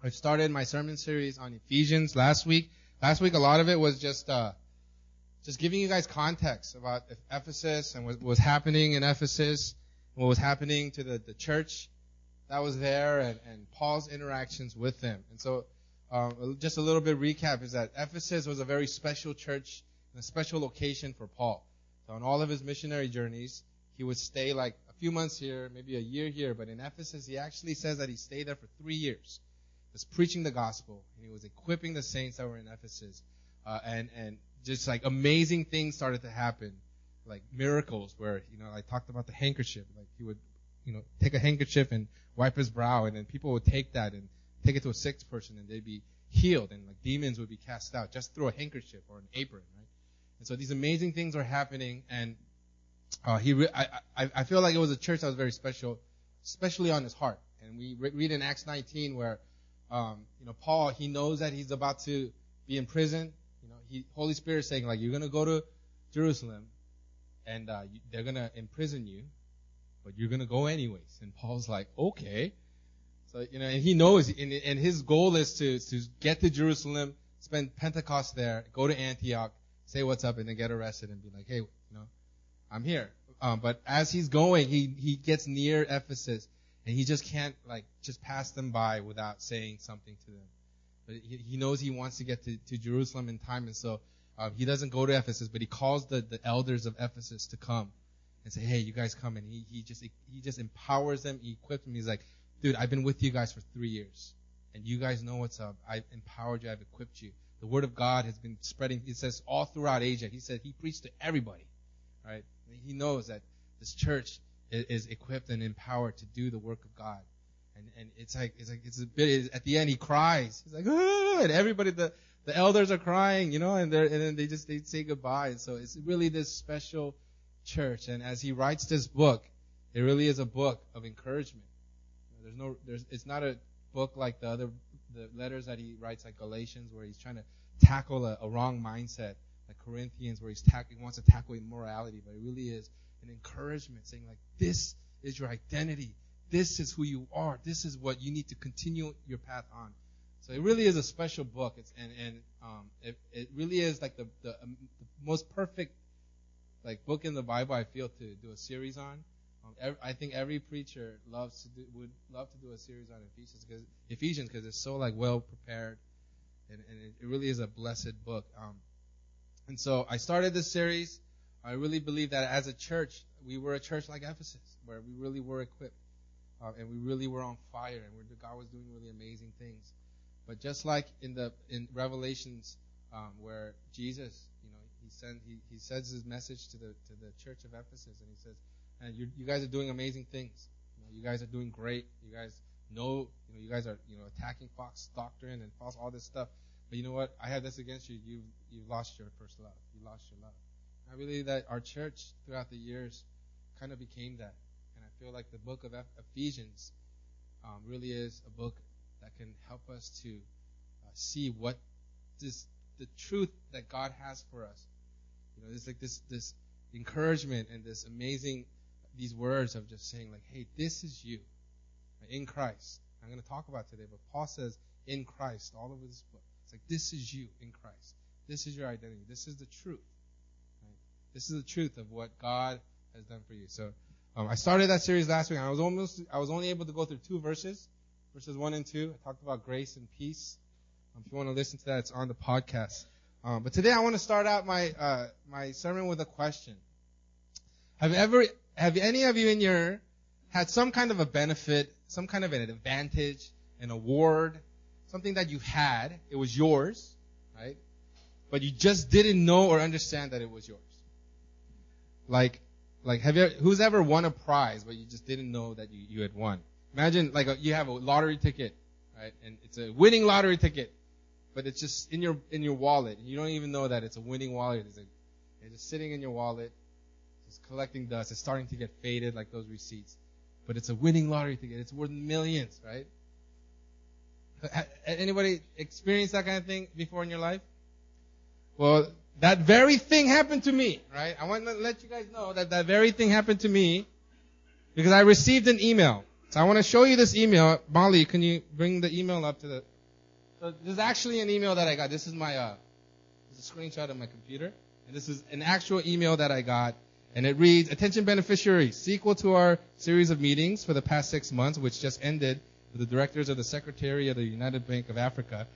I started my sermon series on Ephesians last week. Last week, a lot of it was just, uh, just giving you guys context about Ephesus and what was happening in Ephesus, what was happening to the, the church that was there, and, and Paul's interactions with them. And so, um, just a little bit recap is that Ephesus was a very special church and a special location for Paul. So on all of his missionary journeys, he would stay like a few months here, maybe a year here, but in Ephesus, he actually says that he stayed there for three years. Was preaching the gospel, and he was equipping the saints that were in Ephesus, uh, and and just like amazing things started to happen, like miracles. Where you know I talked about the handkerchief, like he would, you know, take a handkerchief and wipe his brow, and then people would take that and take it to a sick person, and they'd be healed, and like demons would be cast out just through a handkerchief or an apron, right? And so these amazing things are happening, and uh, he, re- I, I, I feel like it was a church that was very special, especially on his heart. And we re- read in Acts 19 where, um, you know, Paul he knows that he's about to be in prison. You know, he Holy Spirit saying like you're gonna go to Jerusalem, and uh, you, they're gonna imprison you, but you're gonna go anyways. And Paul's like, okay. So you know, and he knows, and, and his goal is to to get to Jerusalem, spend Pentecost there, go to Antioch, say what's up, and then get arrested and be like, hey, you know, I'm here. Um, but as he's going, he he gets near Ephesus, and he just can't like just pass them by without saying something to them. But he, he knows he wants to get to, to Jerusalem in time, and so um, he doesn't go to Ephesus, but he calls the, the elders of Ephesus to come and say, hey, you guys come, and he he just he just empowers them, he equips them. He's like, dude, I've been with you guys for three years, and you guys know what's up. I've empowered you, I've equipped you. The word of God has been spreading. He says all throughout Asia. He said he preached to everybody, right? He knows that this church is, equipped and empowered to do the work of God. And, and it's like, it's like, it's a bit, at the end he cries. He's like, ah, and everybody, the, the elders are crying, you know, and they're, and then they just, they say goodbye. And so it's really this special church. And as he writes this book, it really is a book of encouragement. There's no, there's, it's not a book like the other, the letters that he writes like Galatians where he's trying to tackle a, a wrong mindset like Corinthians where he's tack- he wants to tackle immorality, but it really is an encouragement saying like, this is your identity. This is who you are. This is what you need to continue your path on. So it really is a special book. It's, and, and, um, it, it really is like the, the, um, the most perfect, like book in the Bible I feel to do a series on. Um, every, I think every preacher loves to do, would love to do a series on Ephesians because Ephesians because it's so like well prepared, and, and it, it really is a blessed book. Um, and so I started this series. I really believe that as a church, we were a church like Ephesus, where we really were equipped, uh, and we really were on fire, and God was doing really amazing things. But just like in the in Revelations, um, where Jesus, you know, he sent he, he sends his message to the to the church of Ephesus, and he says, "And you you guys are doing amazing things. You, know, you guys are doing great. You guys know, you know, you guys are you know attacking false doctrine and false all this stuff." But you know what? I have this against you. You you lost your first love. You lost your love. I believe that our church throughout the years kind of became that, and I feel like the book of Ephesians um, really is a book that can help us to uh, see what this the truth that God has for us. You know, it's like this this encouragement and this amazing these words of just saying like, hey, this is you in Christ. I'm going to talk about today, but Paul says in Christ all over this book. It's like, this is you in Christ. This is your identity. This is the truth. This is the truth of what God has done for you. So, um, I started that series last week. I was almost, I was only able to go through two verses, verses one and two. I talked about grace and peace. Um, if you want to listen to that, it's on the podcast. Um, but today I want to start out my, uh, my sermon with a question. Have ever, have any of you in your, had some kind of a benefit, some kind of an advantage, an award, something that you had, it was yours, right? But you just didn't know or understand that it was yours. Like, like have you, who's ever won a prize, but you just didn't know that you, you had won? Imagine like a, you have a lottery ticket, right? And it's a winning lottery ticket, but it's just in your, in your wallet. You don't even know that it's a winning wallet. It's, a, it's just sitting in your wallet, just collecting dust. It's starting to get faded like those receipts. But it's a winning lottery ticket. It's worth millions, right? Anybody experienced that kind of thing before in your life? Well, that very thing happened to me, right? I want to let you guys know that that very thing happened to me because I received an email. So I want to show you this email. Molly, can you bring the email up to the? So this is actually an email that I got. This is my uh, this is a screenshot of my computer, and this is an actual email that I got, and it reads: "Attention beneficiaries, sequel to our series of meetings for the past six months, which just ended with the directors of the Secretary of the United Bank of Africa."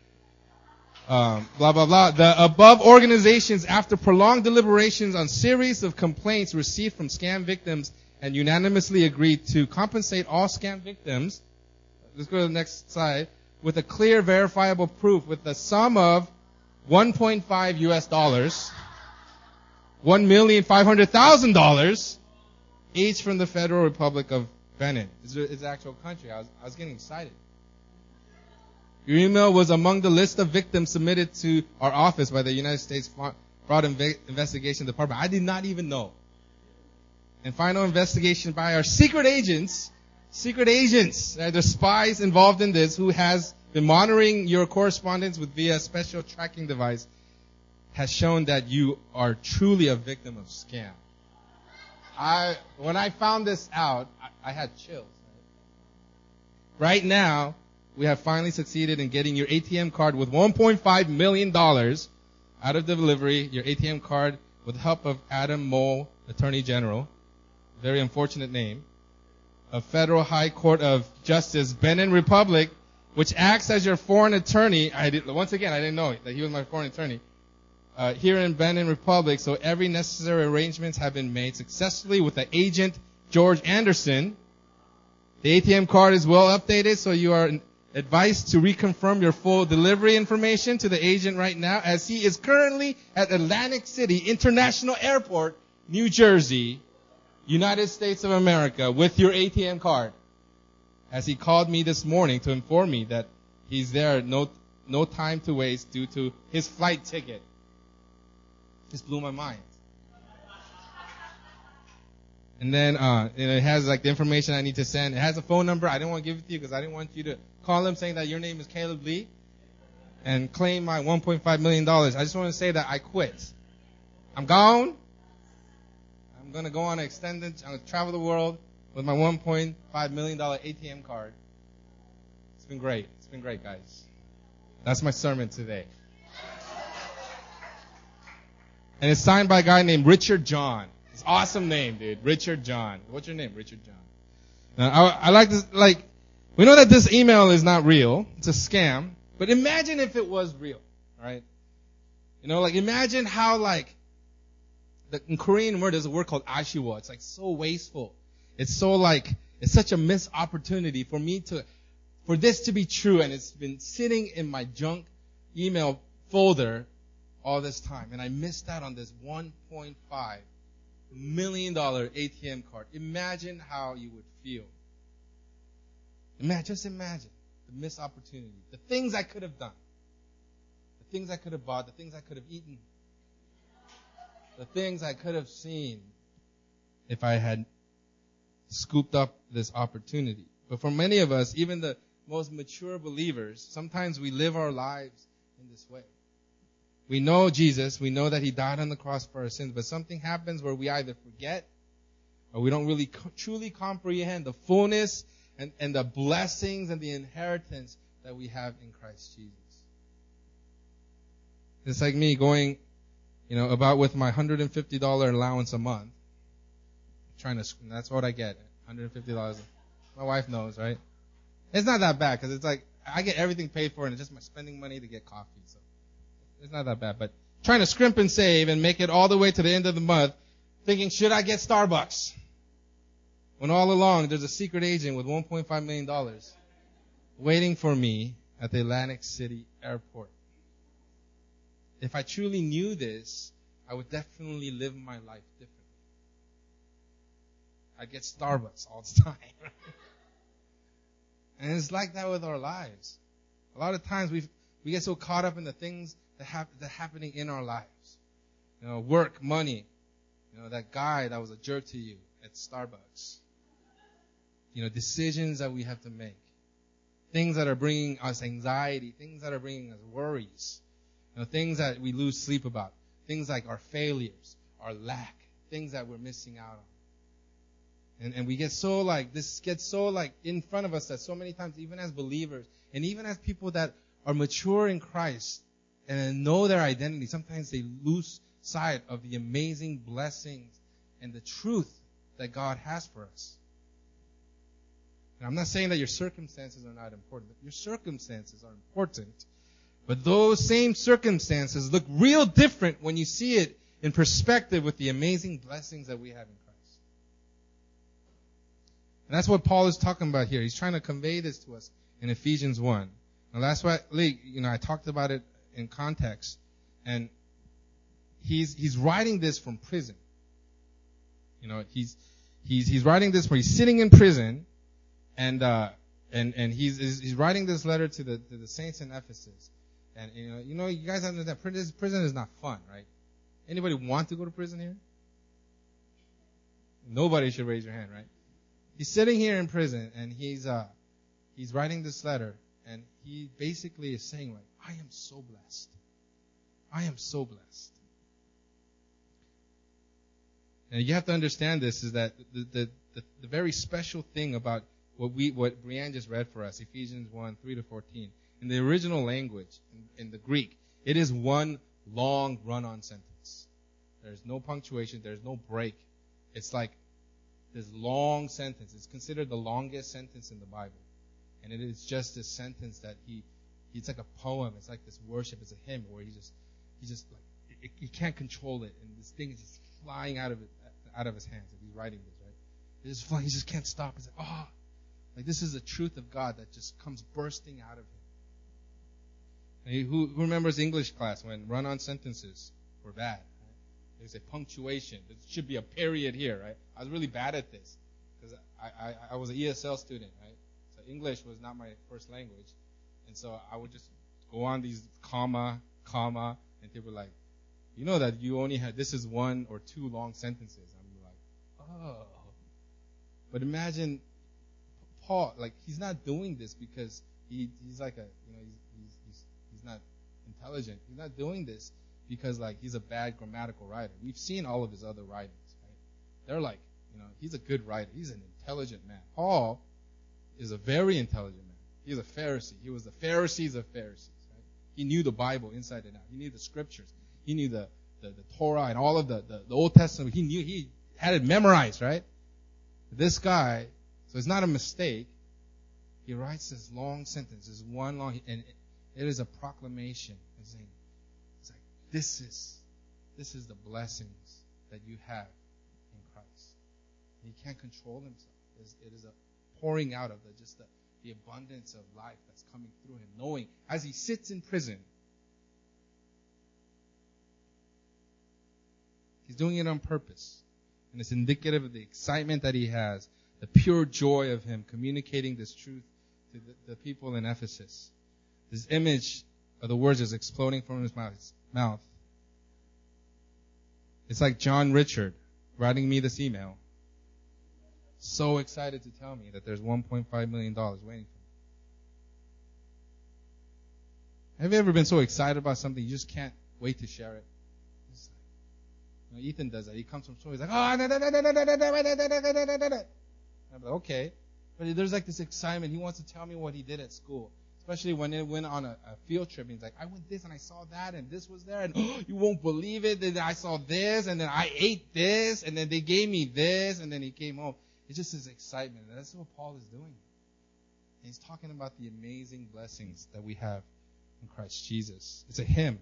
Um, blah blah blah. The above organizations, after prolonged deliberations on series of complaints received from scam victims and unanimously agreed to compensate all scam victims. Let's go to the next slide with a clear verifiable proof with the sum of 1.5 US dollars, $1,500,000 each from the Federal Republic of Benin. It's, it's actual country. I was, I was getting excited. Your email was among the list of victims submitted to our office by the United States Fraud Investigation Department. I did not even know and final investigation by our secret agents, secret agents, uh, the spies involved in this who has been monitoring your correspondence with via special tracking device has shown that you are truly a victim of scam. I, when I found this out, I, I had chills. Right now, we have finally succeeded in getting your ATM card with $1.5 million out of delivery, your ATM card with the help of Adam Mole, Attorney General, very unfortunate name, of Federal High Court of Justice, Benin Republic, which acts as your foreign attorney. I did, once again, I didn't know that he was my foreign attorney. Uh, here in Benin Republic, so every necessary arrangements have been made successfully with the agent George Anderson. The ATM card is well updated, so you are advised to reconfirm your full delivery information to the agent right now, as he is currently at Atlantic City International Airport, New Jersey, United States of America with your ATM card. As he called me this morning to inform me that he's there, no, no time to waste due to his flight ticket. This blew my mind. And then, uh, and it has like the information I need to send. It has a phone number. I didn't want to give it to you because I didn't want you to call him saying that your name is Caleb Lee and claim my $1.5 million. I just want to say that I quit. I'm gone. I'm going to go on an extended, I'm going to travel the world with my $1.5 million ATM card. It's been great. It's been great, guys. That's my sermon today. And it's signed by a guy named Richard John. It's awesome name, dude. Richard John. What's your name? Richard John. Now, I, I like this, like, we know that this email is not real. It's a scam. But imagine if it was real, right? You know, like imagine how like the, in Korean word there's a word called ashiwa. It's like so wasteful. It's so like it's such a missed opportunity for me to for this to be true and it's been sitting in my junk email folder all this time and I missed out on this 1.5 million dollar ATM card. Imagine how you would feel. Imagine, just imagine the missed opportunity, the things I could have done, the things I could have bought, the things I could have eaten, the things I could have seen if I had scooped up this opportunity. But for many of us, even the most mature believers, sometimes we live our lives in this way. We know Jesus, we know that He died on the cross for our sins, but something happens where we either forget or we don't really co- truly comprehend the fullness and, and the blessings and the inheritance that we have in Christ Jesus. It's like me going you know, about with my $150 allowance a month. Trying to, that's what I get. $150. My wife knows, right? It's not that bad because it's like, I get everything paid for and it's just my spending money to get coffee. So it's not that bad, but trying to scrimp and save and make it all the way to the end of the month thinking, should I get Starbucks? When all along there's a secret agent with $1.5 million waiting for me at the Atlantic City airport if I truly knew this, I would definitely live my life differently. I get Starbucks all the time. and it's like that with our lives. A lot of times we we get so caught up in the things that have that happening in our lives. You know, work, money. You know, that guy that was a jerk to you at Starbucks. You know, decisions that we have to make. Things that are bringing us anxiety, things that are bringing us worries. You know, things that we lose sleep about. Things like our failures, our lack, things that we're missing out on. And, and we get so like, this gets so like in front of us that so many times, even as believers, and even as people that are mature in Christ and know their identity, sometimes they lose sight of the amazing blessings and the truth that God has for us. And I'm not saying that your circumstances are not important. Your circumstances are important. But those same circumstances look real different when you see it in perspective with the amazing blessings that we have in Christ. And that's what Paul is talking about here. He's trying to convey this to us in Ephesians 1. And that's why, you know, I talked about it in context. And he's, he's writing this from prison. You know, he's, he's, he's writing this where he's sitting in prison and, uh, and, and he's, he's writing this letter to the, to the saints in Ephesus. And, you know, you know, you guys understand prison, prison is not fun, right? Anybody want to go to prison here? Nobody should raise your hand, right? He's sitting here in prison and he's, uh, he's writing this letter and he basically is saying like, I am so blessed. I am so blessed. And you have to understand this is that the, the, the, the very special thing about what we, what Brianne just read for us, Ephesians 1, 3 to 14, in the original language, in, in the Greek, it is one long run-on sentence. There's no punctuation, there's no break. It's like this long sentence. It's considered the longest sentence in the Bible. And it is just this sentence that he, it's like a poem. It's like this worship. It's a hymn where he just, he just like, he can't control it. And this thing is just flying out of it, out of his hands if he's writing this, right? It's just flying. He just can't stop. He's like, oh, like this is the truth of God that just comes bursting out of him. Who, who remembers English class when run-on sentences were bad? Right? They say punctuation. There should be a period here, right? I was really bad at this because I, I, I was an ESL student, right? So English was not my first language, and so I would just go on these comma, comma, and people were like, you know that you only had this is one or two long sentences. I'm like, oh. But imagine Paul, like he's not doing this because he he's like a you know he's he's he's, he's not intelligent. He's not doing this because like he's a bad grammatical writer. We've seen all of his other writings, right? They're like, you know, he's a good writer. He's an intelligent man. Paul is a very intelligent man. He's a Pharisee. He was the Pharisees of Pharisees, right? He knew the Bible inside and out. He knew the scriptures. He knew the, the, the Torah and all of the, the, the Old Testament. He knew, he had it memorized, right? This guy, so it's not a mistake. He writes this long sentence, this one long, and it is a proclamation. It's saying, it's like, this is, this is the blessings that you have in Christ. And he can't control himself. It is, it is a pouring out of the, just the, the abundance of life that's coming through him, knowing as he sits in prison, he's doing it on purpose. And it's indicative of the excitement that he has, the pure joy of him communicating this truth to the, the people in Ephesus. This image of the words is exploding from his mouth. It's like John Richard writing me this email so excited to tell me that there's $1.5 million waiting for me. Have you ever been so excited about something you just can't wait to share it? You know, Ethan does that. He comes from school. He's like, oh, I'm like, okay. But there's like this excitement. He wants to tell me what he did at school. Especially when it went on a, a field trip. He's like, I went this and I saw that and this was there and oh, you won't believe it. Then I saw this and then I ate this and then they gave me this and then he came home. It's just his excitement. And that's what Paul is doing. And he's talking about the amazing blessings that we have in Christ Jesus. It's a hymn.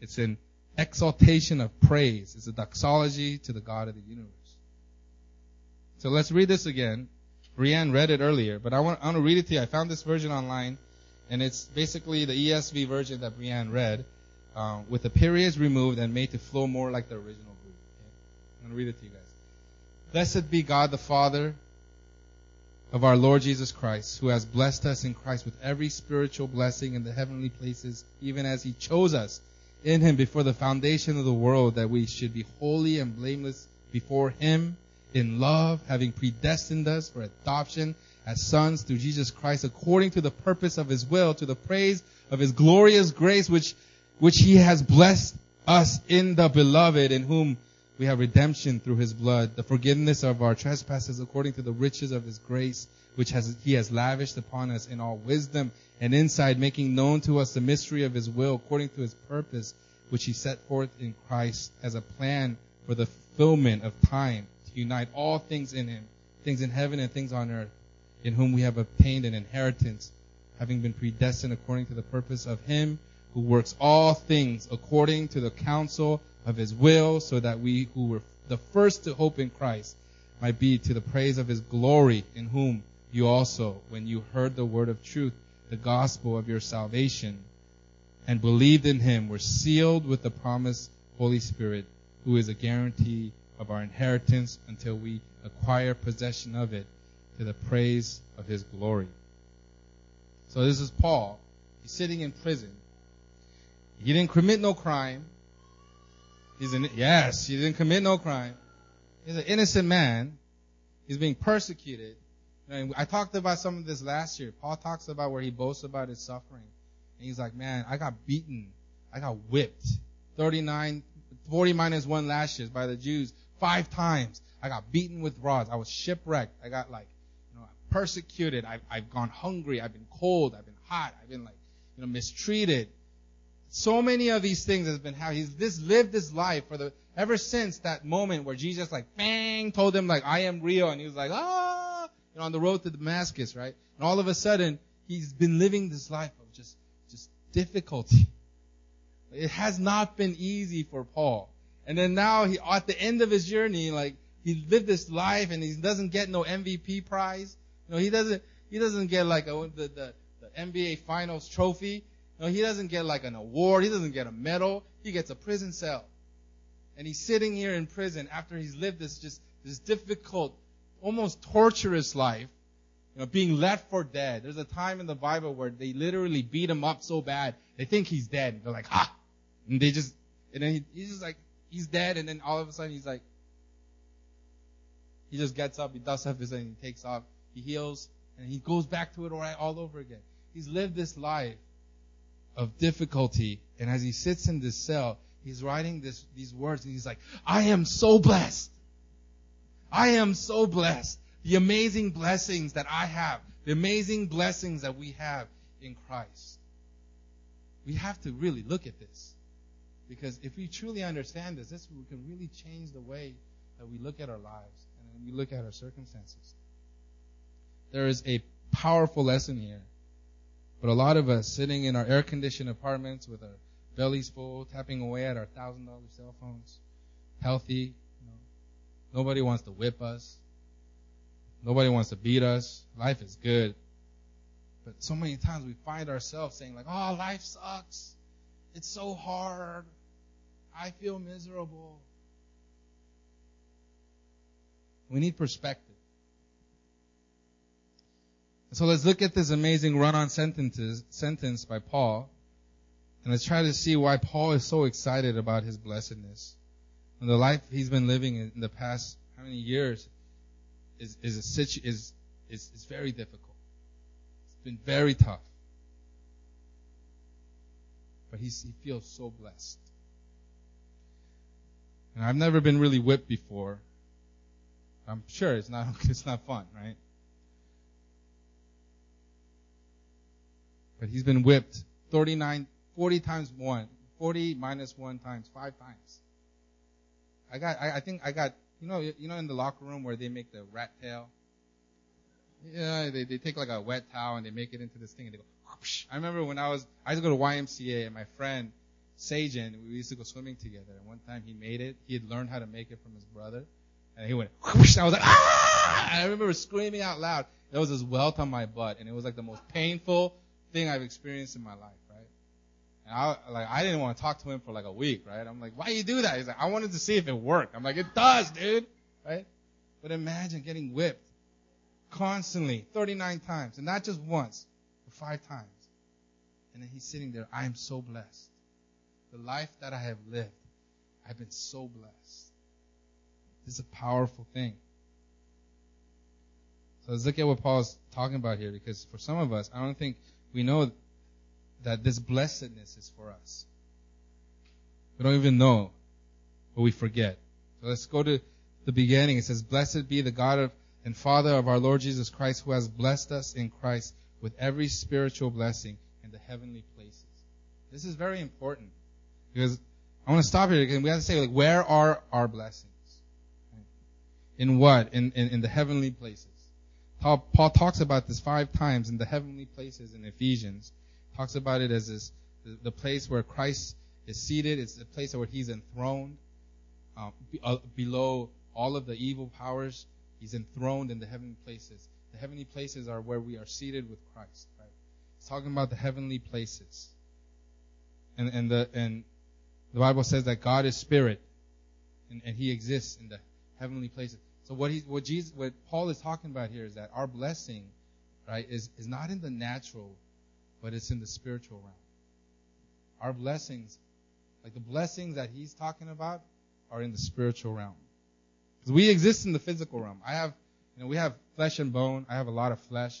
It's an exaltation of praise. It's a doxology to the God of the universe. So let's read this again. Brianne read it earlier, but I want, I want to read it to you. I found this version online, and it's basically the ESV version that Brianne read, uh, with the periods removed and made to flow more like the original Greek. Okay? I'm going to read it to you guys. Blessed be God the Father of our Lord Jesus Christ, who has blessed us in Christ with every spiritual blessing in the heavenly places, even as He chose us in Him before the foundation of the world, that we should be holy and blameless before Him in love, having predestined us for adoption as sons through Jesus Christ, according to the purpose of His will, to the praise of His glorious grace, which, which He has blessed us in the beloved, in whom we have redemption through his blood, the forgiveness of our trespasses according to the riches of his grace, which has, he has lavished upon us in all wisdom and insight, making known to us the mystery of his will according to his purpose, which he set forth in Christ as a plan for the fulfillment of time unite all things in him, things in heaven and things on earth, in whom we have obtained an inheritance, having been predestined according to the purpose of him who works all things according to the counsel of his will, so that we who were the first to hope in Christ might be to the praise of his glory, in whom you also, when you heard the word of truth, the gospel of your salvation, and believed in him, were sealed with the promised Holy Spirit, who is a guarantee of our inheritance until we acquire possession of it to the praise of his glory. So this is Paul. He's sitting in prison. He didn't commit no crime. He's an, yes, he didn't commit no crime. He's an innocent man. He's being persecuted. And I talked about some of this last year. Paul talks about where he boasts about his suffering. And he's like, man, I got beaten. I got whipped. 39, 40 minus one lashes by the Jews five times. I got beaten with rods. I was shipwrecked. I got like, you know, persecuted. I've, I've gone hungry. I've been cold. I've been hot. I've been like, you know, mistreated. So many of these things has been how he's this lived this life for the ever since that moment where Jesus like bang told him like I am real and he was like ah you know on the road to Damascus right and all of a sudden he's been living this life of just just difficulty. It has not been easy for Paul. And then now he at the end of his journey like he lived this life and he doesn't get no MVP prize. You know he doesn't he doesn't get like a, the, the the NBA Finals trophy. No, he doesn't get like an award. He doesn't get a medal. He gets a prison cell. And he's sitting here in prison after he's lived this just, this difficult, almost torturous life, you know, being left for dead. There's a time in the Bible where they literally beat him up so bad, they think he's dead. They're like, ha! And they just, and then he, he's just like, he's dead, and then all of a sudden he's like, he just gets up, he dusts off his and he takes off, he heals, and he goes back to it all, right, all over again. He's lived this life of difficulty. And as he sits in this cell, he's writing this, these words and he's like, I am so blessed. I am so blessed. The amazing blessings that I have, the amazing blessings that we have in Christ. We have to really look at this. Because if we truly understand this, this can really change the way that we look at our lives and we look at our circumstances. There is a powerful lesson here but a lot of us sitting in our air conditioned apartments with our bellies full, tapping away at our thousand dollar cell phones, healthy. You know, nobody wants to whip us. Nobody wants to beat us. Life is good. But so many times we find ourselves saying like, oh, life sucks. It's so hard. I feel miserable. We need perspective. So let's look at this amazing run-on sentences, sentence by Paul, and let's try to see why Paul is so excited about his blessedness. And the life he's been living in the past how many years is is a situ, is, is is very difficult. It's been very tough. But he he feels so blessed. And I've never been really whipped before. I'm sure it's not it's not fun, right? But he's been whipped 39, 40 times one, 40 minus one times, five times. I got, I, I think I got, you know, you know in the locker room where they make the rat tail? Yeah, they, they take like a wet towel and they make it into this thing and they go, whoosh. I remember when I was, I used to go to YMCA and my friend, Sajan, we used to go swimming together. And one time he made it. He had learned how to make it from his brother. And he went, whoosh. I was like, ah! I remember screaming out loud. There was this welt on my butt and it was like the most painful, thing I've experienced in my life, right? And I, like, I didn't want to talk to him for like a week, right? I'm like, why you do that? He's like, I wanted to see if it worked. I'm like, it does, dude, right? But imagine getting whipped constantly, 39 times, and not just once, but five times. And then he's sitting there, I am so blessed. The life that I have lived, I've been so blessed. This is a powerful thing. So let's look at what Paul's talking about here, because for some of us, I don't think we know that this blessedness is for us. We don't even know, but we forget. So let's go to the beginning. It says, Blessed be the God of and Father of our Lord Jesus Christ, who has blessed us in Christ with every spiritual blessing in the heavenly places. This is very important because I want to stop here again. We have to say, like, where are our blessings? In what? In, in, in the heavenly places. Paul, talks about this five times in the heavenly places in Ephesians. Talks about it as this, the, place where Christ is seated. It's the place where he's enthroned, be, uh, below all of the evil powers. He's enthroned in the heavenly places. The heavenly places are where we are seated with Christ. Right? He's talking about the heavenly places. And, and the, and the Bible says that God is spirit, and, and He exists in the heavenly places. So what what Jesus, what Paul is talking about here is that our blessing, right, is, is not in the natural, but it's in the spiritual realm. Our blessings, like the blessings that he's talking about, are in the spiritual realm. Because we exist in the physical realm. I have, you know, we have flesh and bone. I have a lot of flesh.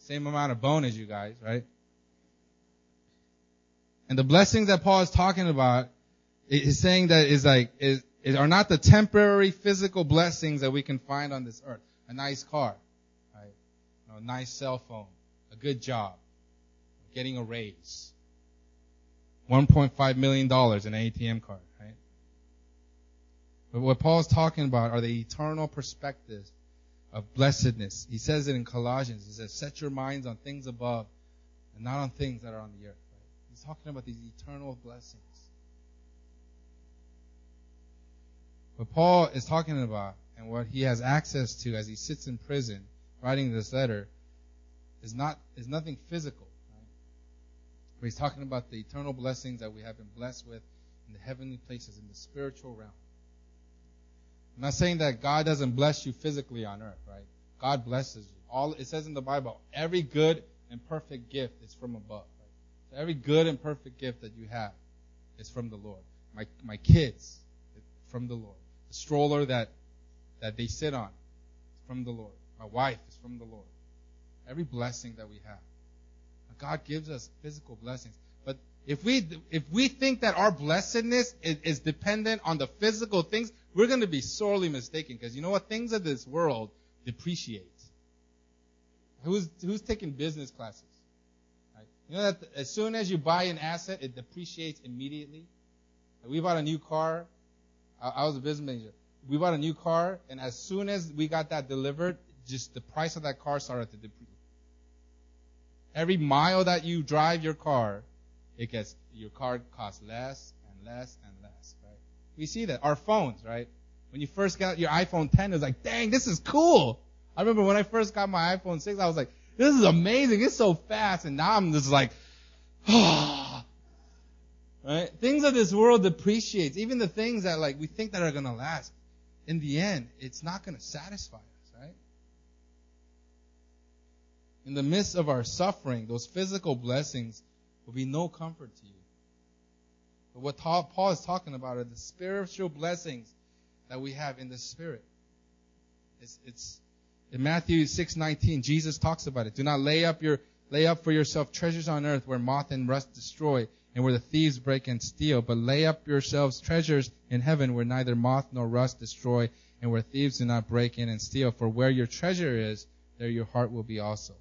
Same amount of bone as you guys, right? And the blessings that Paul is talking about is saying that is like, are not the temporary physical blessings that we can find on this earth. A nice car, right? You know, a nice cell phone, a good job, getting a raise, $1.5 million in an ATM card, right? But what Paul's talking about are the eternal perspectives of blessedness. He says it in Colossians. He says, set your minds on things above and not on things that are on the earth talking about these eternal blessings. What Paul is talking about and what he has access to as he sits in prison writing this letter is not is nothing physical. Right? But he's talking about the eternal blessings that we have been blessed with in the heavenly places, in the spiritual realm. I'm not saying that God doesn't bless you physically on earth, right? God blesses you. All it says in the Bible, every good and perfect gift is from above. Every good and perfect gift that you have is from the Lord. My, my kids, from the Lord. The stroller that, that they sit on is from the Lord. My wife is from the Lord. Every blessing that we have. God gives us physical blessings. But if we, if we think that our blessedness is, is dependent on the physical things, we're going to be sorely mistaken. Because you know what? Things of this world depreciate. Who's, who's taking business classes? You know that as soon as you buy an asset, it depreciates immediately. We bought a new car. I was a business manager. We bought a new car, and as soon as we got that delivered, just the price of that car started to depreciate. Every mile that you drive your car, it gets your car costs less and less and less, right? We see that. Our phones, right? When you first got your iPhone 10, it was like, dang, this is cool. I remember when I first got my iPhone 6, I was like, this is amazing. It's so fast. And now I'm just like, ah. right? Things of this world depreciates. Even the things that like we think that are to last. In the end, it's not to satisfy us, right? In the midst of our suffering, those physical blessings will be no comfort to you. But what Paul is talking about are the spiritual blessings that we have in the Spirit. It's, it's in Matthew 6:19, Jesus talks about it. Do not lay up your lay up for yourself treasures on earth where moth and rust destroy and where the thieves break and steal, but lay up yourselves treasures in heaven where neither moth nor rust destroy and where thieves do not break in and steal. For where your treasure is, there your heart will be also.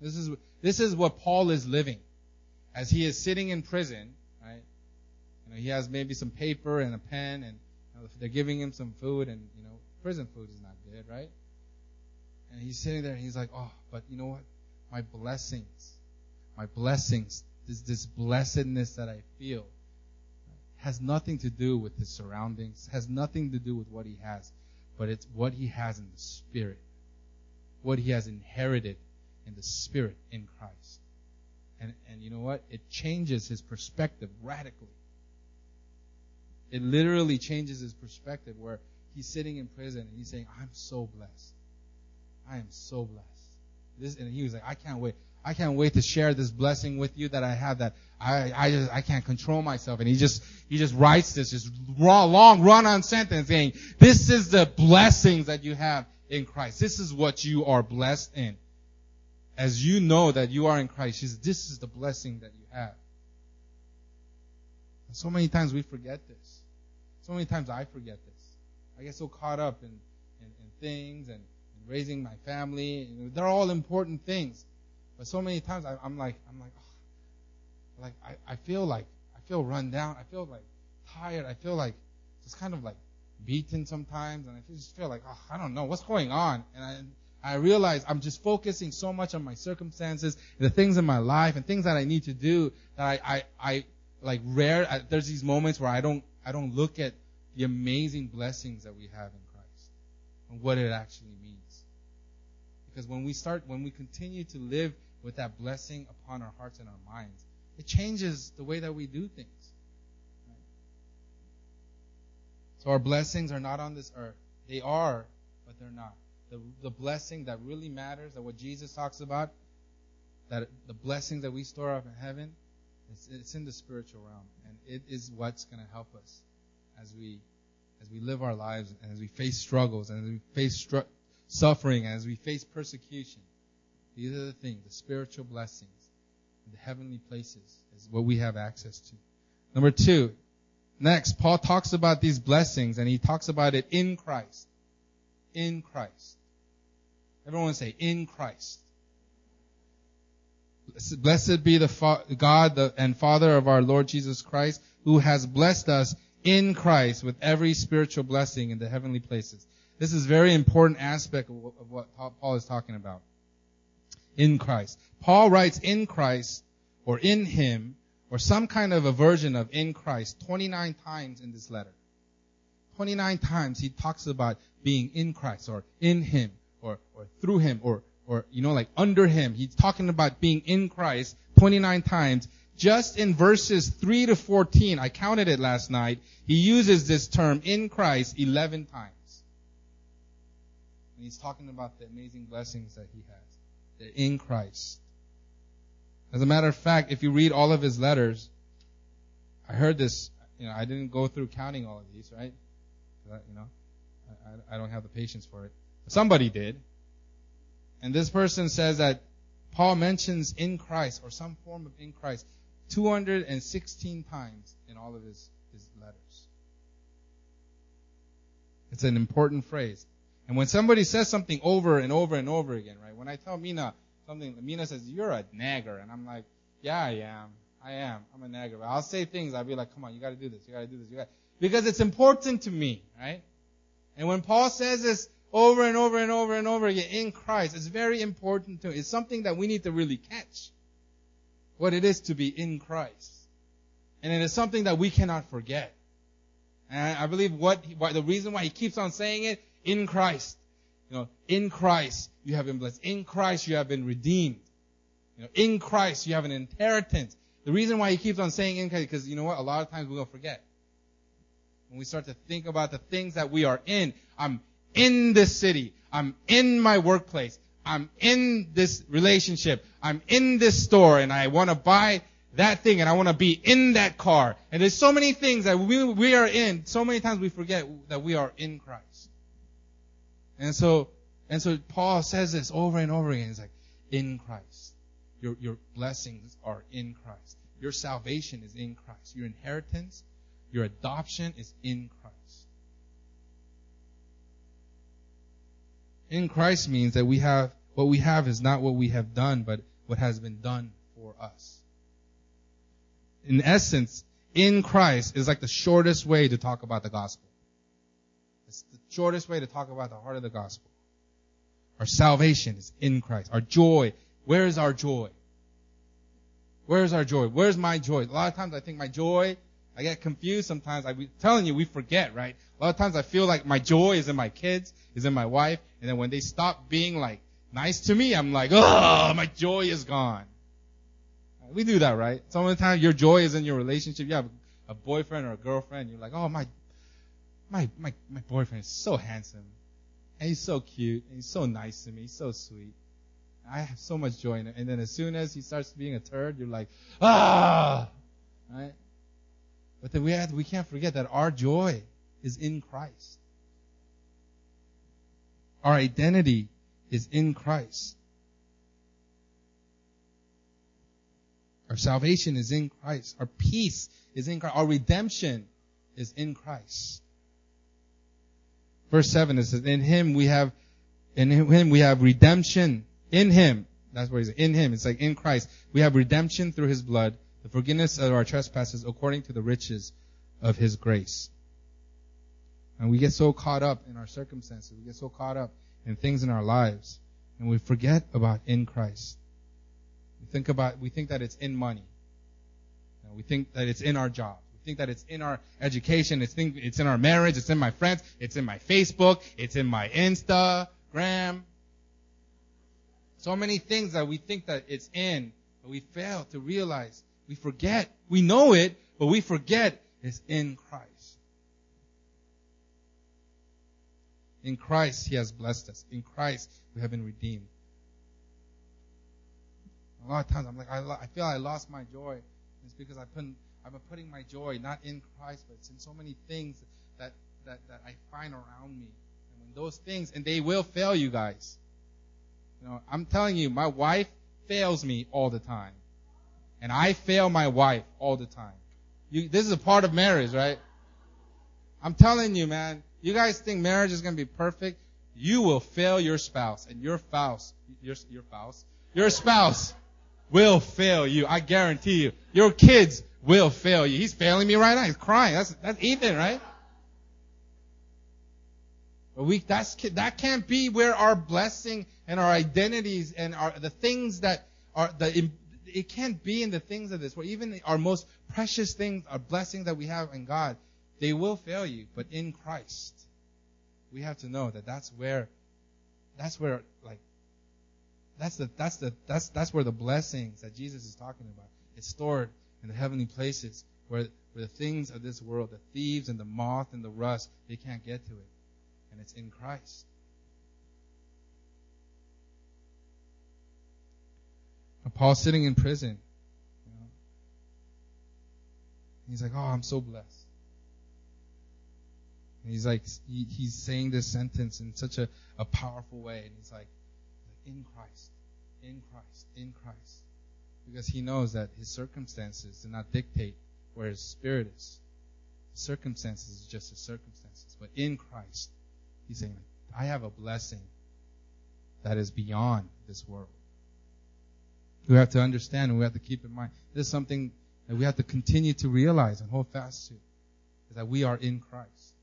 This is this is what Paul is living as he is sitting in prison, right? You know, he has maybe some paper and a pen, and you know, they're giving him some food, and you know, prison food is not good, right? And he's sitting there and he's like, oh, but you know what? My blessings, my blessings, this, this blessedness that I feel has nothing to do with his surroundings, has nothing to do with what he has, but it's what he has in the spirit. What he has inherited in the spirit in Christ. And, and you know what? It changes his perspective radically. It literally changes his perspective where he's sitting in prison and he's saying, I'm so blessed. I am so blessed. This, and he was like, I can't wait. I can't wait to share this blessing with you that I have that I, I just, I can't control myself. And he just, he just writes this, just raw, long run on sentence saying, this is the blessings that you have in Christ. This is what you are blessed in. As you know that you are in Christ, says, this is the blessing that you have. And so many times we forget this. So many times I forget this. I get so caught up in, in, in things and, and raising my family. They're all important things. But so many times I, I'm like, I'm like, oh, like I, I feel like, I feel run down. I feel like tired. I feel like just kind of like beaten sometimes. And I just feel like, oh, I don't know what's going on. And I, I realize I'm just focusing so much on my circumstances, the things in my life, and things that I need to do that I, I, I like rare. I, there's these moments where I don't, I don't look at the amazing blessings that we have in Christ and what it actually means. Because when we start, when we continue to live with that blessing upon our hearts and our minds, it changes the way that we do things. So our blessings are not on this earth. They are, but they're not the, the blessing that really matters, that what Jesus talks about, that the blessings that we store up in heaven, it's, it's in the spiritual realm, and it is what's going to help us as we as we live our lives and as we face struggles and as we face stru- suffering as we face persecution. These are the things, the spiritual blessings, the heavenly places is what we have access to. Number two, next, Paul talks about these blessings and he talks about it in Christ. In Christ. Everyone say, in Christ. Blessed be the God and Father of our Lord Jesus Christ, who has blessed us in Christ with every spiritual blessing in the heavenly places. This is a very important aspect of what, Paul is talking about. In Christ. Paul writes in Christ, or in Him, or some kind of a version of in Christ 29 times in this letter. 29 times he talks about being in Christ or in Him or, or through him or, or, you know, like under him. He's talking about being in Christ 29 times. Just in verses 3 to 14, I counted it last night, he uses this term in Christ 11 times. And he's talking about the amazing blessings that he has. They're in Christ. As a matter of fact, if you read all of his letters, I heard this, you know, I didn't go through counting all of these, right? Uh, you know, I, I don't have the patience for it. Somebody did. And this person says that Paul mentions in Christ or some form of in Christ 216 times in all of his, his letters. It's an important phrase. And when somebody says something over and over and over again, right? When I tell Mina something, Mina says, you're a nagger. And I'm like, yeah, I am. I am. I'm a nagger. But I'll say things. I'll be like, come on, you gotta do this. You gotta do this. You gotta, because it's important to me, right? And when Paul says this, over and over and over and over again in Christ. It's very important to It's something that we need to really catch. What it is to be in Christ. And it is something that we cannot forget. And I believe what, why, the reason why he keeps on saying it, in Christ. You know, in Christ you have been blessed. In Christ you have been redeemed. You know, in Christ you have an inheritance. The reason why he keeps on saying in Christ, because you know what? A lot of times we'll forget. When we start to think about the things that we are in, I'm in this city. I'm in my workplace. I'm in this relationship. I'm in this store and I want to buy that thing and I want to be in that car. And there's so many things that we, we are in. So many times we forget that we are in Christ. And so, and so Paul says this over and over again. He's like, in Christ. Your, your blessings are in Christ. Your salvation is in Christ. Your inheritance, your adoption is in Christ. in Christ means that we have, what we have is not what we have done, but what has been done for us. In essence, in Christ is like the shortest way to talk about the gospel. Shortest way to talk about the heart of the gospel. Our salvation is in Christ. Our joy, where is our joy? Where is our joy? Where's my joy? A lot of times I think my joy, I get confused sometimes. I'm telling you, we forget, right? A lot of times I feel like my joy is in my kids, is in my wife, and then when they stop being like nice to me, I'm like, oh, my joy is gone. We do that, right? Some of the time your joy is in your relationship. You have a boyfriend or a girlfriend. You're like, oh, my, my, my, my boyfriend is so handsome. And he's so cute. And he's so nice to me. He's so sweet. I have so much joy in it. And then as soon as he starts being a turd, you're like, ah, right? But then we have, we can't forget that our joy is in Christ. Our identity is in Christ. Our salvation is in Christ. Our peace is in Christ. Our redemption is in Christ. Verse 7 it says, In him we have, in him we have redemption. In him. That's what he said. In him. It's like in Christ. We have redemption through his blood, the forgiveness of our trespasses according to the riches of his grace. And we get so caught up in our circumstances. We get so caught up in things in our lives. And we forget about in Christ. We think about, we think that it's in money. We think that it's in our job think that it's in our education, it's, think, it's in our marriage, it's in my friends, it's in my Facebook, it's in my Instagram. So many things that we think that it's in, but we fail to realize. We forget. We know it, but we forget it's in Christ. In Christ, He has blessed us. In Christ, we have been redeemed. A lot of times I'm like, I, I feel I lost my joy. It's because I put I'm putting my joy not in Christ, but it's in so many things that, that, that I find around me. And when those things, and they will fail you guys. You know, I'm telling you, my wife fails me all the time. And I fail my wife all the time. You, this is a part of marriage, right? I'm telling you, man, you guys think marriage is going to be perfect? You will fail your spouse, and your spouse, your, your spouse, your spouse will fail you. I guarantee you. Your kids will fail you. He's failing me right now. He's crying. That's, that's Ethan, right? But we, that's, that can't be where our blessing and our identities and our, the things that are, the, it can't be in the things of this world. Even our most precious things, our blessings that we have in God, they will fail you. But in Christ, we have to know that that's where, that's where, like, that's the, that's the, that's, that's where the blessings that Jesus is talking about is stored in the heavenly places where, where the things of this world, the thieves and the moth and the rust, they can't get to it. And it's in Christ. And Paul's sitting in prison. You know, he's like, oh, I'm so blessed. And he's like, he, he's saying this sentence in such a, a powerful way. And he's like, in Christ, in Christ, in Christ because he knows that his circumstances do not dictate where his spirit is. Circumstances is just his circumstances. But in Christ, he's saying, I have a blessing that is beyond this world. We have to understand and we have to keep in mind. This is something that we have to continue to realize and hold fast to. Is that we are in Christ.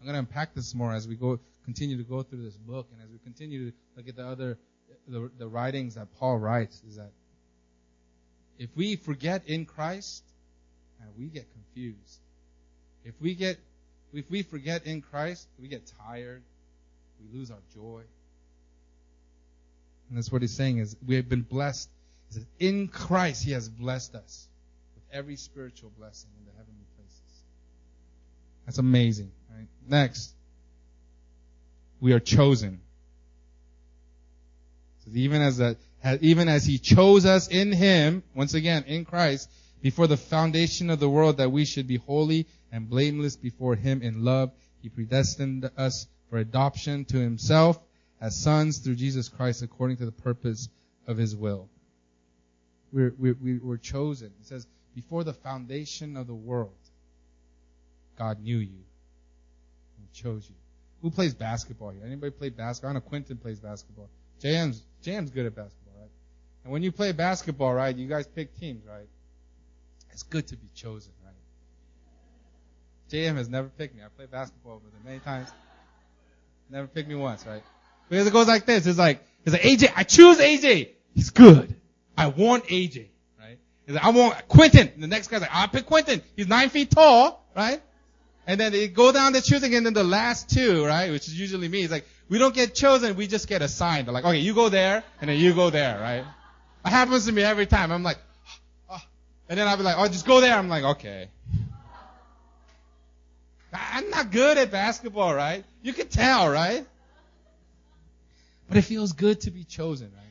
I'm going to unpack this more as we go, continue to go through this book and as we continue to look at the other, the, the writings that Paul writes, is that if we forget in Christ, we get confused. If we get, if we forget in Christ, we get tired. We lose our joy. And that's what he's saying is we have been blessed. He says, in Christ he has blessed us with every spiritual blessing in the heavenly places. That's amazing. Right? Next, we are chosen. So even as a even as he chose us in him, once again, in Christ, before the foundation of the world that we should be holy and blameless before him in love, he predestined us for adoption to himself as sons through Jesus Christ according to the purpose of his will. We're, we're, we were chosen. It says, before the foundation of the world, God knew you and chose you. Who plays basketball here? Anybody play basketball? I know Quentin plays basketball. JM's, JM's good at basketball. And when you play basketball, right, you guys pick teams, right? It's good to be chosen, right? JM has never picked me. I played basketball with him many times. Never picked me once, right? Because it goes like this. It's like, it's like AJ, I choose AJ. He's good. I want AJ, right? It's like, I want Quentin. And the next guy's like, I pick Quentin. He's nine feet tall, right? And then they go down the choosing and then the last two, right? Which is usually me. It's like, we don't get chosen, we just get assigned. They're like, okay, you go there, and then you go there, right? It happens to me every time. I'm like, oh. and then I'll be like, oh, just go there. I'm like, okay. I'm not good at basketball, right? You can tell, right? But it feels good to be chosen, right?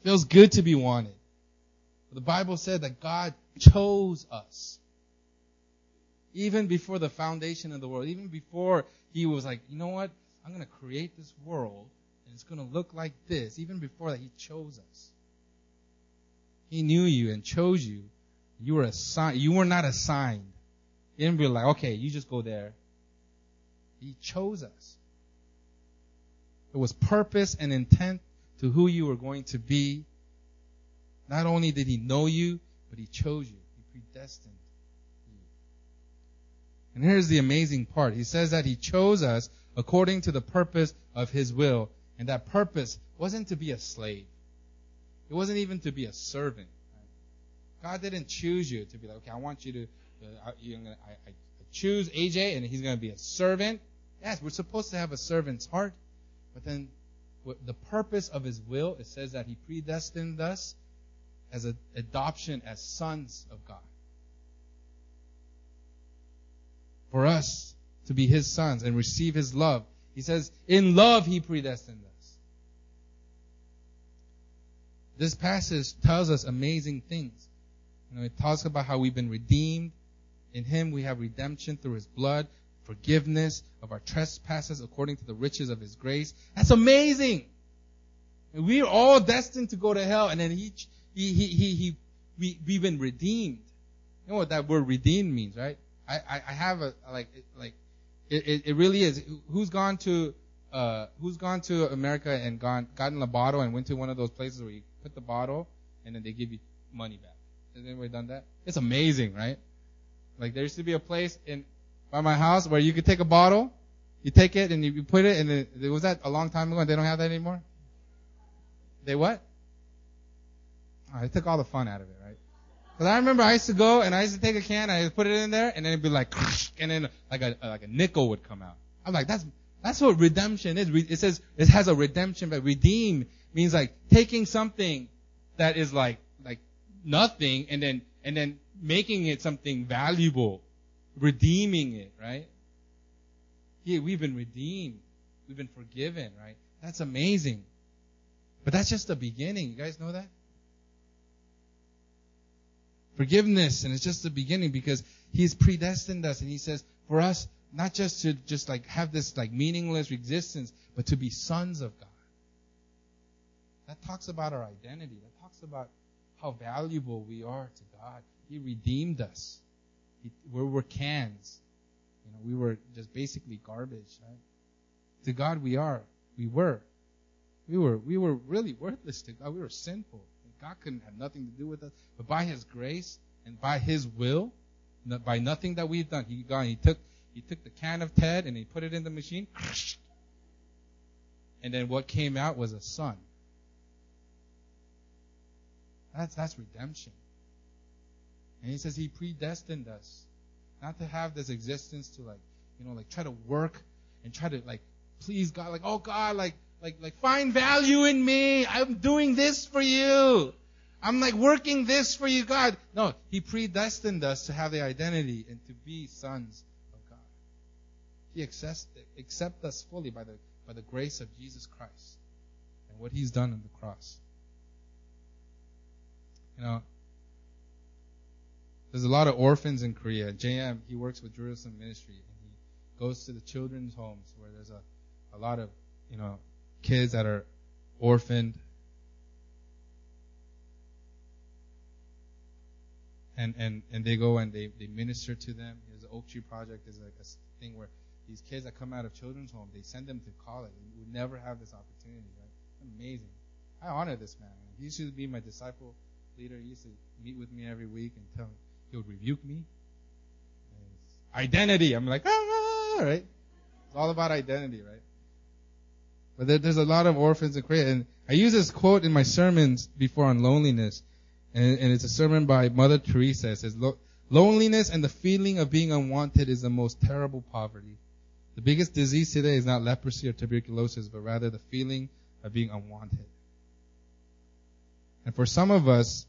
It feels good to be wanted. The Bible said that God chose us. Even before the foundation of the world, even before He was like, you know what? I'm going to create this world and it's going to look like this. Even before that, He chose us. He knew you and chose you. You were assigned. You were not assigned. He didn't be like, okay, you just go there. He chose us. There was purpose and intent to who you were going to be. Not only did He know you, but He chose you. He predestined you. And here's the amazing part. He says that He chose us according to the purpose of His will. And that purpose wasn't to be a slave. It wasn't even to be a servant. God didn't choose you to be like, okay, I want you to, uh, gonna, I, I choose AJ and he's going to be a servant. Yes, we're supposed to have a servant's heart. But then the purpose of his will, it says that he predestined us as an adoption as sons of God. For us to be his sons and receive his love. He says, in love he predestined us. This passage tells us amazing things. You know, it talks about how we've been redeemed. In him we have redemption through his blood, forgiveness of our trespasses according to the riches of his grace. That's amazing. And we're all destined to go to hell, and then he, he, he, he, he we, we've been redeemed. You know what that word redeemed means, right? I, I, I have a, like, like, it, it, really is. Who's gone to, uh, who's gone to America and gone, gotten a bottle and went to one of those places where you put the bottle and then they give you money back? Has anybody done that? It's amazing, right? Like there used to be a place in by my house where you could take a bottle, you take it and you put it, and it, was that a long time ago, and they don't have that anymore. They what? Oh, they took all the fun out of it, right? Because I remember I used to go and I used to take a can, I put it in there, and then it'd be like, and then like a like a nickel would come out. I'm like, that's that's what redemption is. It says it has a redemption, but redeem means like taking something that is like like nothing and then and then making it something valuable, redeeming it, right? Yeah, we've been redeemed. We've been forgiven, right? That's amazing. But that's just the beginning. You guys know that? Forgiveness, and it's just the beginning because He's predestined us and He says for us not just to just like have this like meaningless existence, but to be sons of God. That talks about our identity. That talks about how valuable we are to God. He redeemed us. He, we were cans. You know, we were just basically garbage. Right? To God, we are. We were. We were. We were really worthless to God. We were sinful. God couldn't have nothing to do with us. But by His grace and by His will, by nothing that we've done, He gone. He took. He took the can of Ted and He put it in the machine. And then what came out was a son. That's that's redemption. And he says he predestined us not to have this existence to like, you know, like try to work and try to like please God, like, oh God, like, like, like find value in me. I'm doing this for you. I'm like working this for you, God. No, he predestined us to have the identity and to be sons. He accepts, accept us fully by the, by the grace of Jesus Christ and what he's done on the cross. You know, there's a lot of orphans in Korea. JM, he works with Jerusalem Ministry, and he goes to the children's homes where there's a, a lot of, you know, kids that are orphaned. And, and, and they go and they, they minister to them. There's an Oak Tree Project is like a thing where these kids that come out of children's homes, they send them to college. And We would never have this opportunity, right? Amazing. I honor this man. He used to be my disciple leader. He used to meet with me every week and tell me, he would rebuke me. Identity. I'm like, ah, right? It's all about identity, right? But there, there's a lot of orphans in Korea. And I use this quote in my sermons before on loneliness. And, and it's a sermon by Mother Teresa. It says, loneliness and the feeling of being unwanted is the most terrible poverty. The biggest disease today is not leprosy or tuberculosis, but rather the feeling of being unwanted. And for some of us,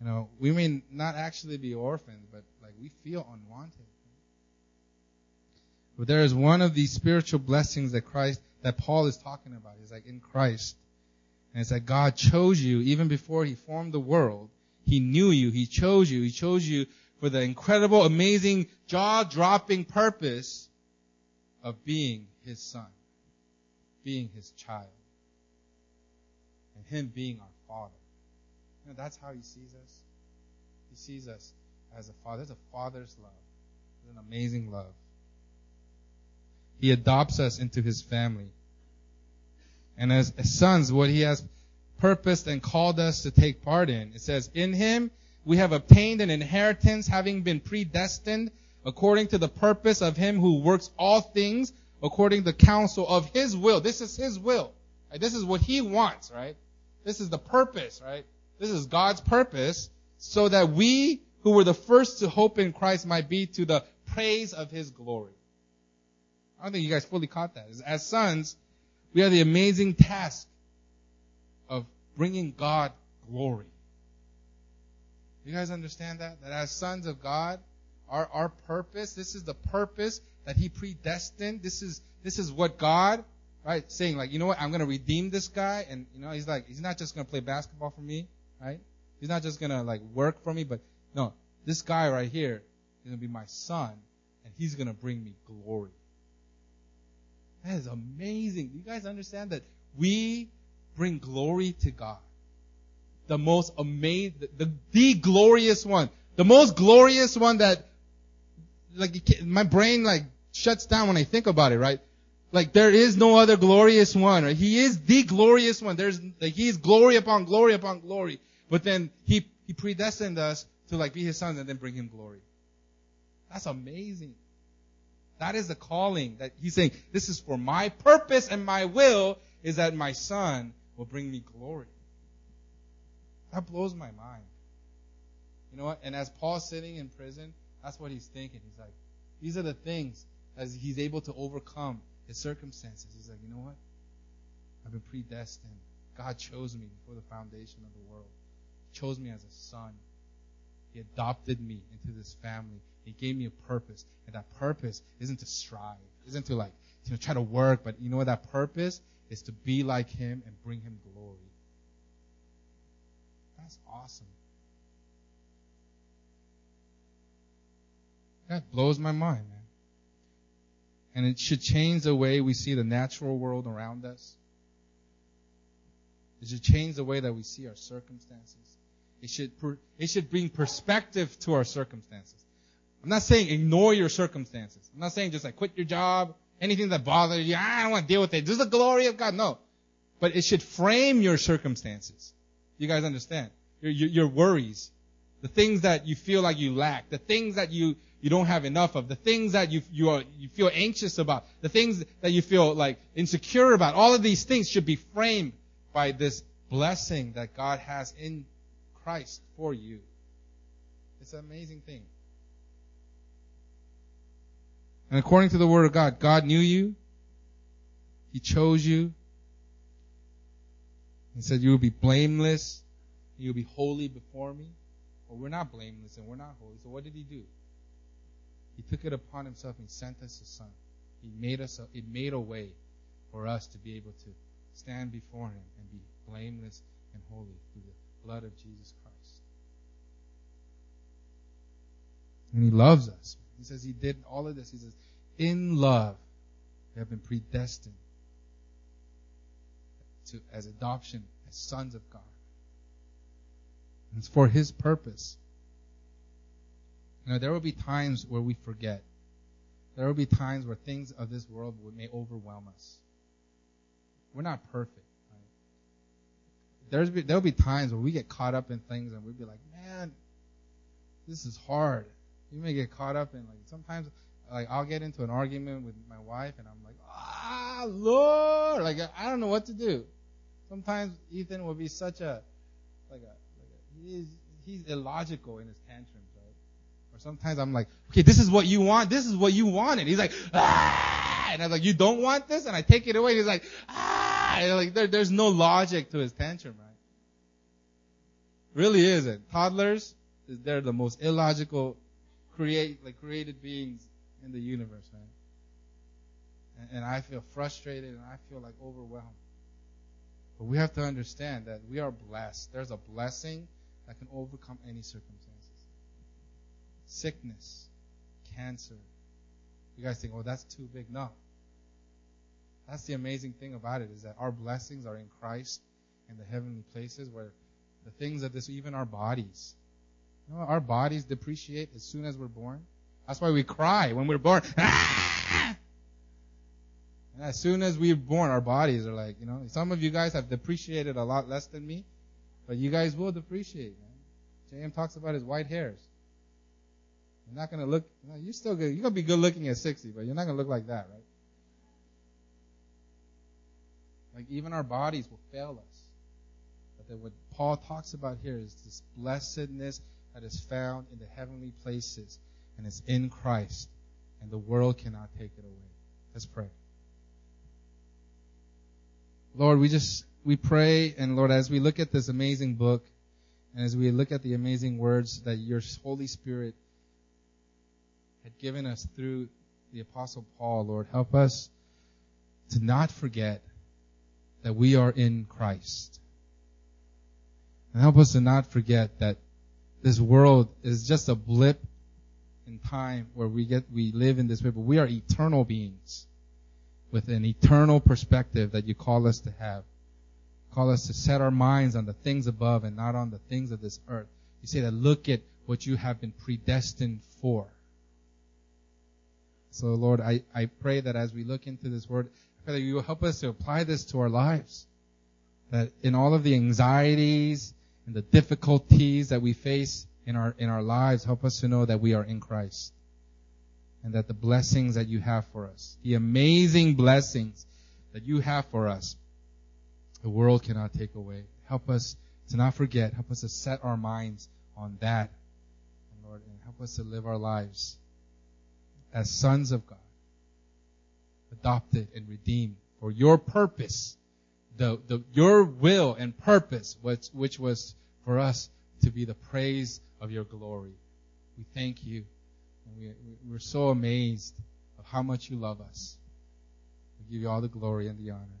you know, we may not actually be orphans, but like we feel unwanted. But there is one of these spiritual blessings that Christ, that Paul is talking about. He's like in Christ. And it's that God chose you even before he formed the world. He knew you. He chose you. He chose you for the incredible, amazing, jaw-dropping purpose of being his son, being his child, and him being our father. You know, that's how he sees us. He sees us as a father. There's a father's love. There's an amazing love. He adopts us into His family. And as, as sons, what He has purposed and called us to take part in. It says, in Him we have obtained an inheritance having been predestined according to the purpose of Him who works all things according to the counsel of His will. This is His will. Right? This is what He wants, right? This is the purpose, right? This is God's purpose so that we who were the first to hope in Christ might be to the praise of His glory. I don't think you guys fully caught that. As sons, we have the amazing task of bringing God glory. You guys understand that? That as sons of God, our, our purpose, this is the purpose that He predestined. This is, this is what God, right, saying like, you know what, I'm gonna redeem this guy, and you know, He's like, He's not just gonna play basketball for me, right? He's not just gonna like work for me, but no, this guy right here is gonna be my son, and he's gonna bring me glory. That is amazing. Do you guys understand that we bring glory to God? The most amazing, the, the, the glorious one. The most glorious one that, like, my brain like shuts down when I think about it, right? Like there is no other glorious one, right? He is the glorious one. There's, like, he is glory upon glory upon glory. But then he, he predestined us to like be his sons and then bring him glory. That's amazing. That is the calling that he's saying, this is for my purpose and my will is that my son will bring me glory. That blows my mind. You know what? And as Paul's sitting in prison, that's what he's thinking. He's like, these are the things as he's able to overcome his circumstances. He's like, you know what? I've been predestined. God chose me before the foundation of the world. He chose me as a son. He adopted me into this family. He gave me a purpose. And that purpose isn't to strive, isn't to like, you know, try to work, but you know what that purpose is to be like him and bring him glory. That's awesome. That blows my mind, man. And it should change the way we see the natural world around us. It should change the way that we see our circumstances. It should, it should bring perspective to our circumstances. I'm not saying ignore your circumstances. I'm not saying just like quit your job, anything that bothers you, ah, I don't want to deal with it. This is the glory of God. No. But it should frame your circumstances. You guys understand? Your, your, your worries, the things that you feel like you lack, the things that you, you don't have enough of, the things that you, you, are, you feel anxious about, the things that you feel like insecure about, all of these things should be framed by this blessing that God has in Christ for you. It's an amazing thing. And according to the Word of God, God knew you. He chose you. He said you will be blameless. You will be holy before me. Well, we're not blameless and we're not holy. So what did He do? He took it upon Himself and sent us His Son. He made us. A, he made a way for us to be able to stand before Him and be blameless and holy through the blood of Jesus Christ. And He loves us. He says He did all of this. He says, in love, we have been predestined to as adoption, as sons of God. It's for His purpose. You know, there will be times where we forget. There will be times where things of this world may overwhelm us. We're not perfect. Right? There's be, there'll be times where we get caught up in things and we'll be like, man, this is hard. You may get caught up in like sometimes like I'll get into an argument with my wife and I'm like, ah, Lord, like I don't know what to do. Sometimes Ethan will be such a, like a he's he's illogical in his tantrums, right? Or sometimes I'm like, okay, this is what you want, this is what you wanted. He's like, ah, and I'm like, you don't want this, and I take it away. He's like, ah, and like there, there's no logic to his tantrum, right? Really isn't. Toddlers, is they're the most illogical create like created beings in the universe. And, and I feel frustrated and I feel like overwhelmed. But we have to understand that we are blessed. There's a blessing that can overcome any circumstances. Sickness, cancer. You guys think, oh, that's too big. No. That's the amazing thing about it is that our blessings are in Christ in the heavenly places where the things of this, even our bodies, you know, our bodies depreciate as soon as we're born. That's why we cry when we're born. And as soon as we're born, our bodies are like, you know, some of you guys have depreciated a lot less than me, but you guys will depreciate, man. JM talks about his white hairs. You're not gonna look, you're still good. You're gonna be good looking at 60, but you're not gonna look like that, right? Like even our bodies will fail us. But that what Paul talks about here is this blessedness that is found in the heavenly places and it's in Christ and the world cannot take it away. Let's pray. Lord, we just, we pray and Lord, as we look at this amazing book and as we look at the amazing words that your Holy Spirit had given us through the apostle Paul, Lord, help us to not forget that we are in Christ. And help us to not forget that this world is just a blip in time where we get, we live in this way, but we are eternal beings with an eternal perspective that you call us to have. Call us to set our minds on the things above and not on the things of this earth. You say that look at what you have been predestined for. So Lord, I, I pray that as we look into this word, I pray that you will help us to apply this to our lives. That in all of the anxieties and the difficulties that we face in our, in our lives, help us to know that we are in Christ. And that the blessings that you have for us, the amazing blessings that you have for us, the world cannot take away. Help us to not forget. Help us to set our minds on that. Lord, and help us to live our lives as sons of God adopted and redeemed for your purpose, the, the, your will and purpose, which, which was for us to be the praise of your glory. We thank you. And we, we're so amazed of how much you love us. We give you all the glory and the honor.